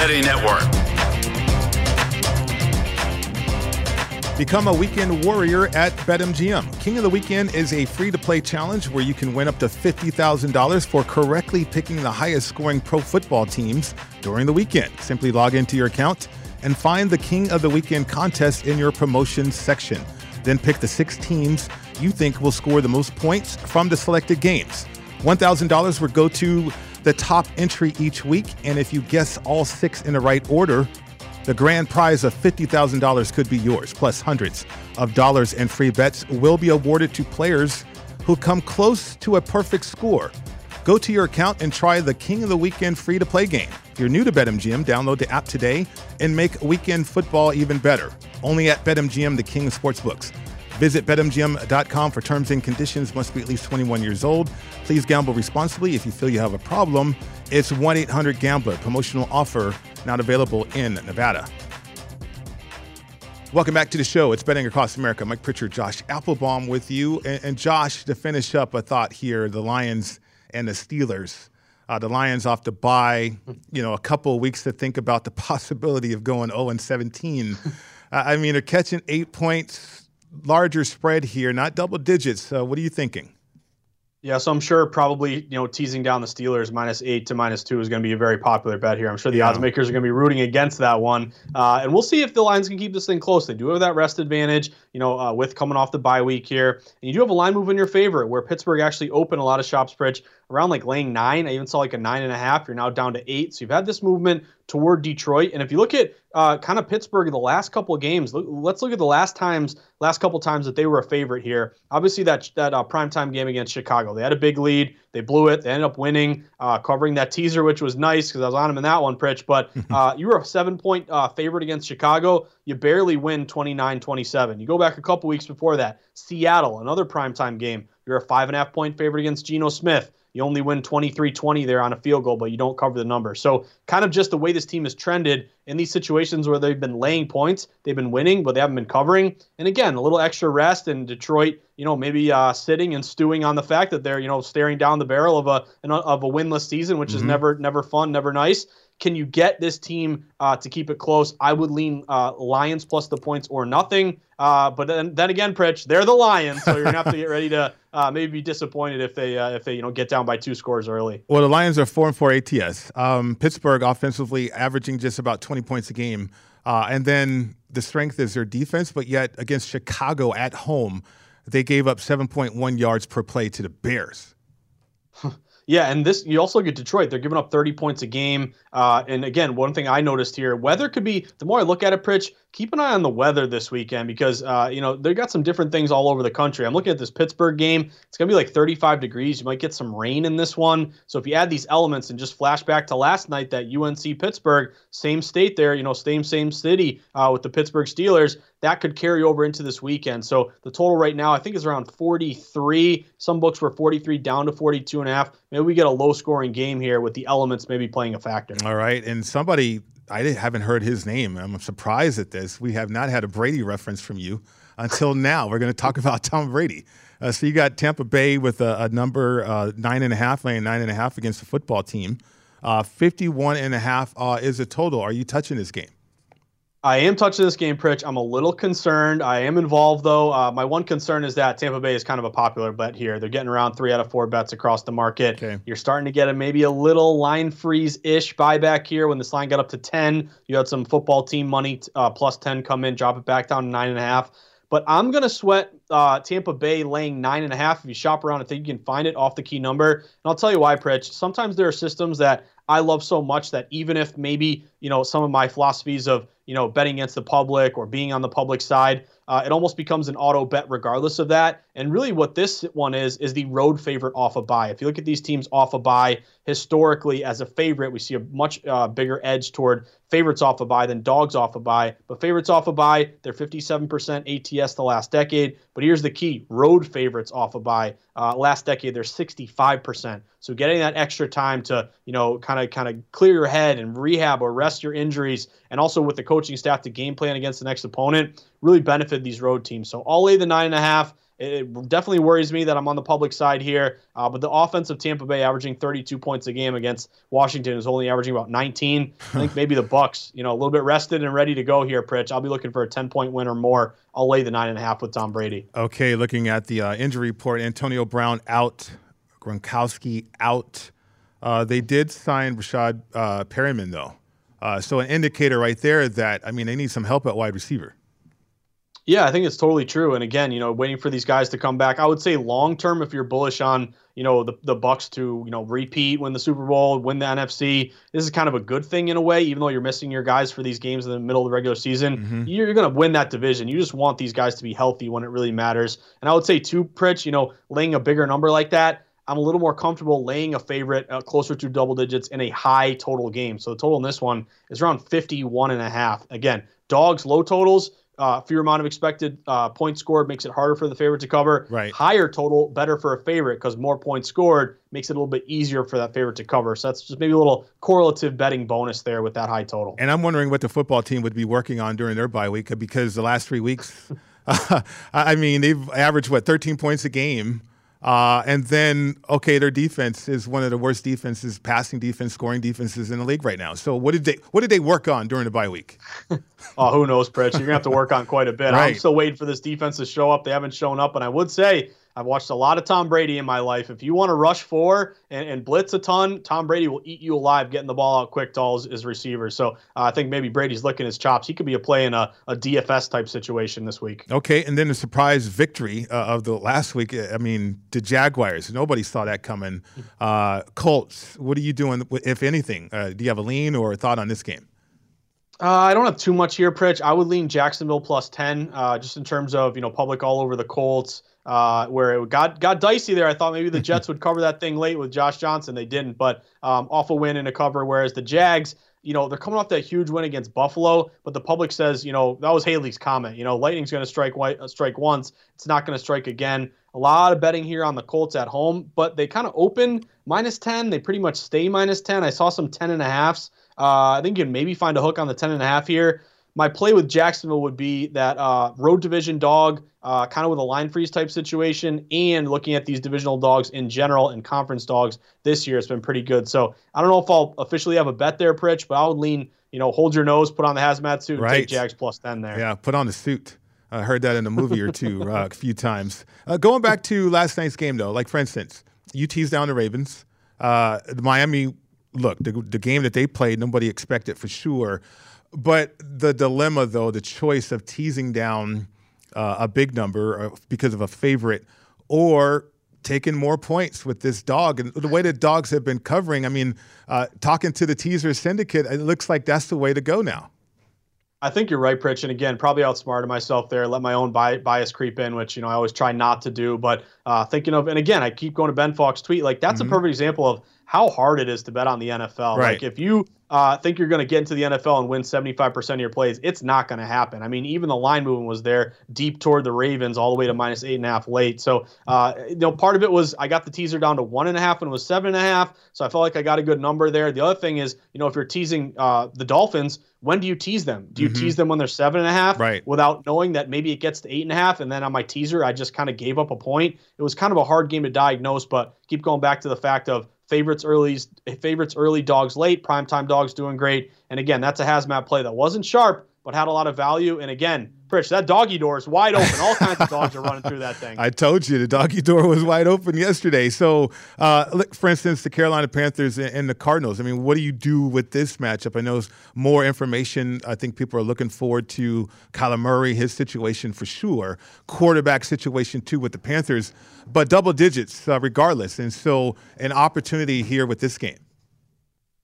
Network. Become a weekend warrior at BetMGM. King of the Weekend is a free to play challenge where you can win up to $50,000 for correctly picking the highest scoring pro football teams during the weekend. Simply log into your account and find the King of the Weekend contest in your promotions section. Then pick the six teams you think will score the most points from the selected games. $1,000 would go to the top entry each week, and if you guess all six in the right order, the grand prize of $50,000 could be yours, plus hundreds of dollars in free bets will be awarded to players who come close to a perfect score. Go to your account and try the King of the Weekend free to play game. If you're new to BetMGM, download the app today and make weekend football even better. Only at BetMGM, the king of sportsbooks. Visit BetMGM.com for terms and conditions. Must be at least 21 years old. Please gamble responsibly. If you feel you have a problem, it's 1 800 Gambler. Promotional offer not available in Nevada. Welcome back to the show. It's Betting Across America. Mike Pritchard, Josh Appelbaum with you. And, and Josh, to finish up a thought here the Lions and the Steelers. Uh, the Lions off to bye, you know, a couple of weeks to think about the (laughs) possibility of going 0 and 17. I mean, they're catching eight points larger spread here, not double digits. Uh, what are you thinking? Yeah, so I'm sure probably you know teasing down the Steelers minus eight to minus two is going to be a very popular bet here. I'm sure the yeah. odds makers are going to be rooting against that one, uh, and we'll see if the Lions can keep this thing close. They do have that rest advantage, you know, uh, with coming off the bye week here, and you do have a line move in your favor where Pittsburgh actually opened a lot of shops, Pritch, around like laying nine. I even saw like a nine and a half. You're now down to eight. So you've had this movement toward Detroit. And if you look at uh, kind of Pittsburgh the last couple of games, look, let's look at the last times, last couple times that they were a favorite here. Obviously that that uh, primetime game against Chicago, they had a big lead. They blew it. They ended up winning, uh, covering that teaser, which was nice because I was on them in that one, Pritch. But (laughs) uh, you were a seven point uh, favorite against Chicago. You barely win 29 27. You go back a couple weeks before that, Seattle, another primetime game. You're a five and a half point favorite against Geno Smith. You only win 23 20 there on a field goal, but you don't cover the number. So, kind of just the way this team has trended in these situations where they've been laying points, they've been winning, but they haven't been covering. And again, a little extra rest in Detroit, you know, maybe uh, sitting and stewing on the fact that they're, you know, staring down the barrel of a of a winless season, which mm-hmm. is never never fun, never nice. Can you get this team uh, to keep it close? I would lean uh, Lions plus the points or nothing. Uh, but then, then again, Pritch, they're the Lions, so you're gonna have to get ready to uh, maybe be disappointed if they uh, if they you know get down by two scores early. Well, the Lions are four and four ATS. Um, Pittsburgh offensively averaging just about 20 points a game, uh, and then the strength is their defense. But yet against Chicago at home, they gave up 7.1 yards per play to the Bears. (laughs) Yeah, and this you also get Detroit. They're giving up 30 points a game. Uh, and again, one thing I noticed here, weather could be. The more I look at it, Pritch, keep an eye on the weather this weekend because uh, you know they got some different things all over the country. I'm looking at this Pittsburgh game. It's gonna be like 35 degrees. You might get some rain in this one. So if you add these elements and just flash back to last night, that UNC Pittsburgh, same state there, you know, same same city uh, with the Pittsburgh Steelers, that could carry over into this weekend. So the total right now I think is around 43. Some books were 43 down to 42 and a half. Maybe we get a low scoring game here with the elements maybe playing a factor. All right, and somebody I haven't heard his name. I'm surprised at this. We have not had a Brady reference from you until now. We're going to talk about Tom Brady. Uh, so you got Tampa Bay with a, a number uh, nine and a half, laying nine and a half against the football team. Uh, 51 and a half uh, is a total. Are you touching this game? I am touching this game, Pritch. I'm a little concerned. I am involved, though. Uh, my one concern is that Tampa Bay is kind of a popular bet here. They're getting around three out of four bets across the market. Okay. You're starting to get a maybe a little line freeze ish buyback here. When this line got up to 10, you had some football team money uh, plus 10 come in, drop it back down to nine and a half. But I'm going to sweat uh, Tampa Bay laying nine and a half. If you shop around, I think you can find it off the key number. And I'll tell you why, Pritch. Sometimes there are systems that I love so much that even if maybe, you know, some of my philosophies of, you know, betting against the public or being on the public side, uh, it almost becomes an auto bet regardless of that. And really, what this one is is the road favorite off a bye. If you look at these teams off a bye historically as a favorite, we see a much uh, bigger edge toward favorites off a bye than dogs off a bye. But favorites off a bye, they're 57% ATS the last decade. But here's the key: road favorites off a bye. Uh, last decade, they're 65%. So getting that extra time to, you know, kind of kind of clear your head and rehab or rest your injuries, and also with the coaching staff to game plan against the next opponent, really benefit these road teams. So I'll lay the nine and a half. It definitely worries me that I'm on the public side here, uh, but the offense of Tampa Bay averaging 32 points a game against Washington is only averaging about 19. I think (laughs) maybe the Bucs, you know, a little bit rested and ready to go here. Pritch, I'll be looking for a 10 point win or more. I'll lay the nine and a half with Tom Brady. Okay, looking at the uh, injury report, Antonio Brown out, Gronkowski out. Uh, they did sign Rashad uh, Perriman though, uh, so an indicator right there that I mean they need some help at wide receiver. Yeah, I think it's totally true. And again, you know, waiting for these guys to come back. I would say long term, if you're bullish on, you know, the, the Bucs to, you know, repeat, win the Super Bowl, win the NFC, this is kind of a good thing in a way, even though you're missing your guys for these games in the middle of the regular season. Mm-hmm. You're, going to win that division. You just want these guys to be healthy when it really matters. And I would say, too, Pritch, you know, laying a bigger number like that, I'm a little more comfortable laying a favorite uh, closer to double digits in a high total game. So the total in this one is around 51 and a half. Again, dogs low totals uh, fewer amount of expected uh, points scored makes it harder for the favorite to cover. Right. Higher total, better for a favorite because more points scored makes it a little bit easier for that favorite to cover. So that's just maybe a little correlative betting bonus there with that high total. And I'm wondering what the football team would be working on during their bye week because the last three weeks, (laughs) uh, I mean, they've averaged what 13 points a game. Uh, and then, okay, their defense is one of the worst defenses, passing defense, scoring defenses in the league right now. So, what did they what did they work on during the bye week? (laughs) oh, who knows, Pritch? You're gonna have to work on quite a bit. Right. I'm still waiting for this defense to show up. They haven't shown up, and I would say I've watched a lot of Tom Brady in my life. If you want to rush four and, and, blitz a ton, Tom Brady will eat you alive getting the ball out quick to all his, his receivers. So uh, I think maybe Brady's licking his chops. He could be a play in a, a DFS type situation this week. Okay, and then the surprise victory uh, of the last week. I mean, the Jaguars. Nobody saw that coming. Uh, Colts. What are you doing, if anything? Uh, do you have a lean or a thought on this game? Uh, I don't have too much here, Pritch. I would lean Jacksonville plus ten, uh, just in terms of you know public all over the Colts uh, where it got got dicey there. I thought maybe the (laughs) Jets would cover that thing late with Josh Johnson. They didn't, but um, off a win and a cover. Whereas the Jags, you know, they're coming off that huge win against Buffalo, but the public says, you know, that was Halley's Comet. You know, Lightning's going to strike white, uh, strike once. It's not going to strike again. A lot of betting here on the Colts at home, but they kind of open minus 10. They pretty much stay minus 10. I saw some 10 and a halves. Uh, I think you can maybe find a hook on the 10 and a half here my play with Jacksonville would be that uh, road division dog, uh, kind of with a line freeze type situation, and looking at these divisional dogs in general and conference dogs this year, it's been pretty good. So I don't know if I'll officially have a bet there, Pritch, but I would lean, you know, hold your nose, put on the hazmat suit, right. and take Jags plus 10 there. Yeah, put on the suit. I heard that in a movie or two uh, a few times. Uh, going back to last night's game, though, like for instance, UT's down the Ravens. Uh, the Miami, look, the, the game that they played, nobody expected for sure. But the dilemma, though, the choice of teasing down uh, a big number uh, because of a favorite or taking more points with this dog. And the way that dogs have been covering, I mean, uh, talking to the teaser syndicate, it looks like that's the way to go now. I think you're right, Pritch. And again, probably outsmarted myself there. Let my own bias creep in, which you know I always try not to do. But uh, thinking of, and again, I keep going to Ben Fawkes tweet. Like that's mm-hmm. a perfect example of how hard it is to bet on the NFL. Right. Like if you uh, think you're going to get into the NFL and win 75% of your plays, it's not going to happen. I mean, even the line movement was there deep toward the Ravens, all the way to minus eight and a half late. So, uh, you know, part of it was I got the teaser down to one and a half and it was seven and a half. So I felt like I got a good number there. The other thing is, you know, if you're teasing uh, the Dolphins, when do you tease them? Do you mm-hmm. tease them when they're seven and a half, right? Without knowing that maybe it gets to eight and a half, and then on my teaser, I just kind of gave up a point. It was kind of a hard game to diagnose, but keep going back to the fact of favorites early, favorites early, dogs late, primetime dogs doing great. And again, that's a hazmat play that wasn't sharp, but had a lot of value. And again, Pritch, that doggy door is wide open. All kinds of dogs are running through that thing. (laughs) I told you the doggy door was wide open yesterday. So, uh, for instance, the Carolina Panthers and the Cardinals. I mean, what do you do with this matchup? I know more information. I think people are looking forward to Kyler Murray, his situation for sure, quarterback situation too with the Panthers, but double digits uh, regardless. And so, an opportunity here with this game.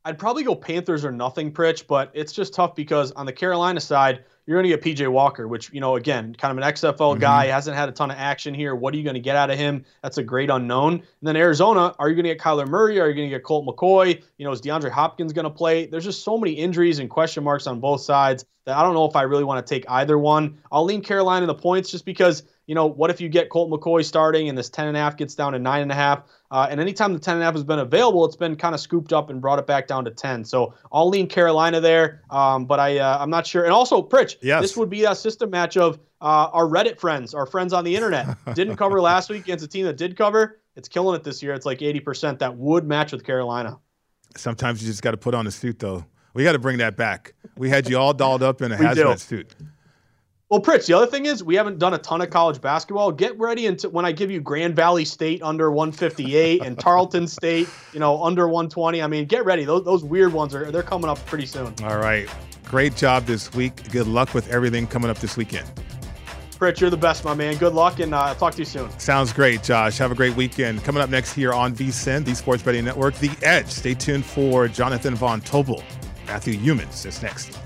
I'd probably go Panthers or nothing, Pritch, but it's just tough because on the Carolina side, you're going to get PJ Walker, which, you know, again, kind of an XFL mm-hmm. guy, hasn't had a ton of action here. What are you going to get out of him? That's a great unknown. And then Arizona, are you going to get Kyler Murray? Are you going to get Colt McCoy? You know, is DeAndre Hopkins going to play? There's just so many injuries and question marks on both sides that I don't know if I really want to take either one. I'll lean Carolina in the points just because you know, what if you get Colt McCoy starting and this 10.5 gets down to 9.5? Uh, and anytime the 10.5 has been available, it's been kind of scooped up and brought it back down to 10. So I'll lean Carolina there, um, but I, uh, I'm not sure. And also, Pritch, yes. this would be a system match of uh, our Reddit friends, our friends on the internet. (laughs) Didn't cover last week against a team that did cover. It's killing it this year. It's like 80% that would match with Carolina. Sometimes you just got to put on a suit, though. We got to bring that back. We had you all dolled up in a hazmat suit. Well, Pritch, the other thing is we haven't done a ton of college basketball. Get ready until when I give you Grand Valley State under 158 and Tarleton State, you know, under 120. I mean, get ready. Those, those weird ones are they're coming up pretty soon. All right. Great job this week. Good luck with everything coming up this weekend. Pritch, you're the best, my man. Good luck, and uh, I'll talk to you soon. Sounds great, Josh. Have a great weekend. Coming up next here on VSIN, the Sports Betting Network, The Edge. Stay tuned for Jonathan Von Tobel. Matthew Youmans is next.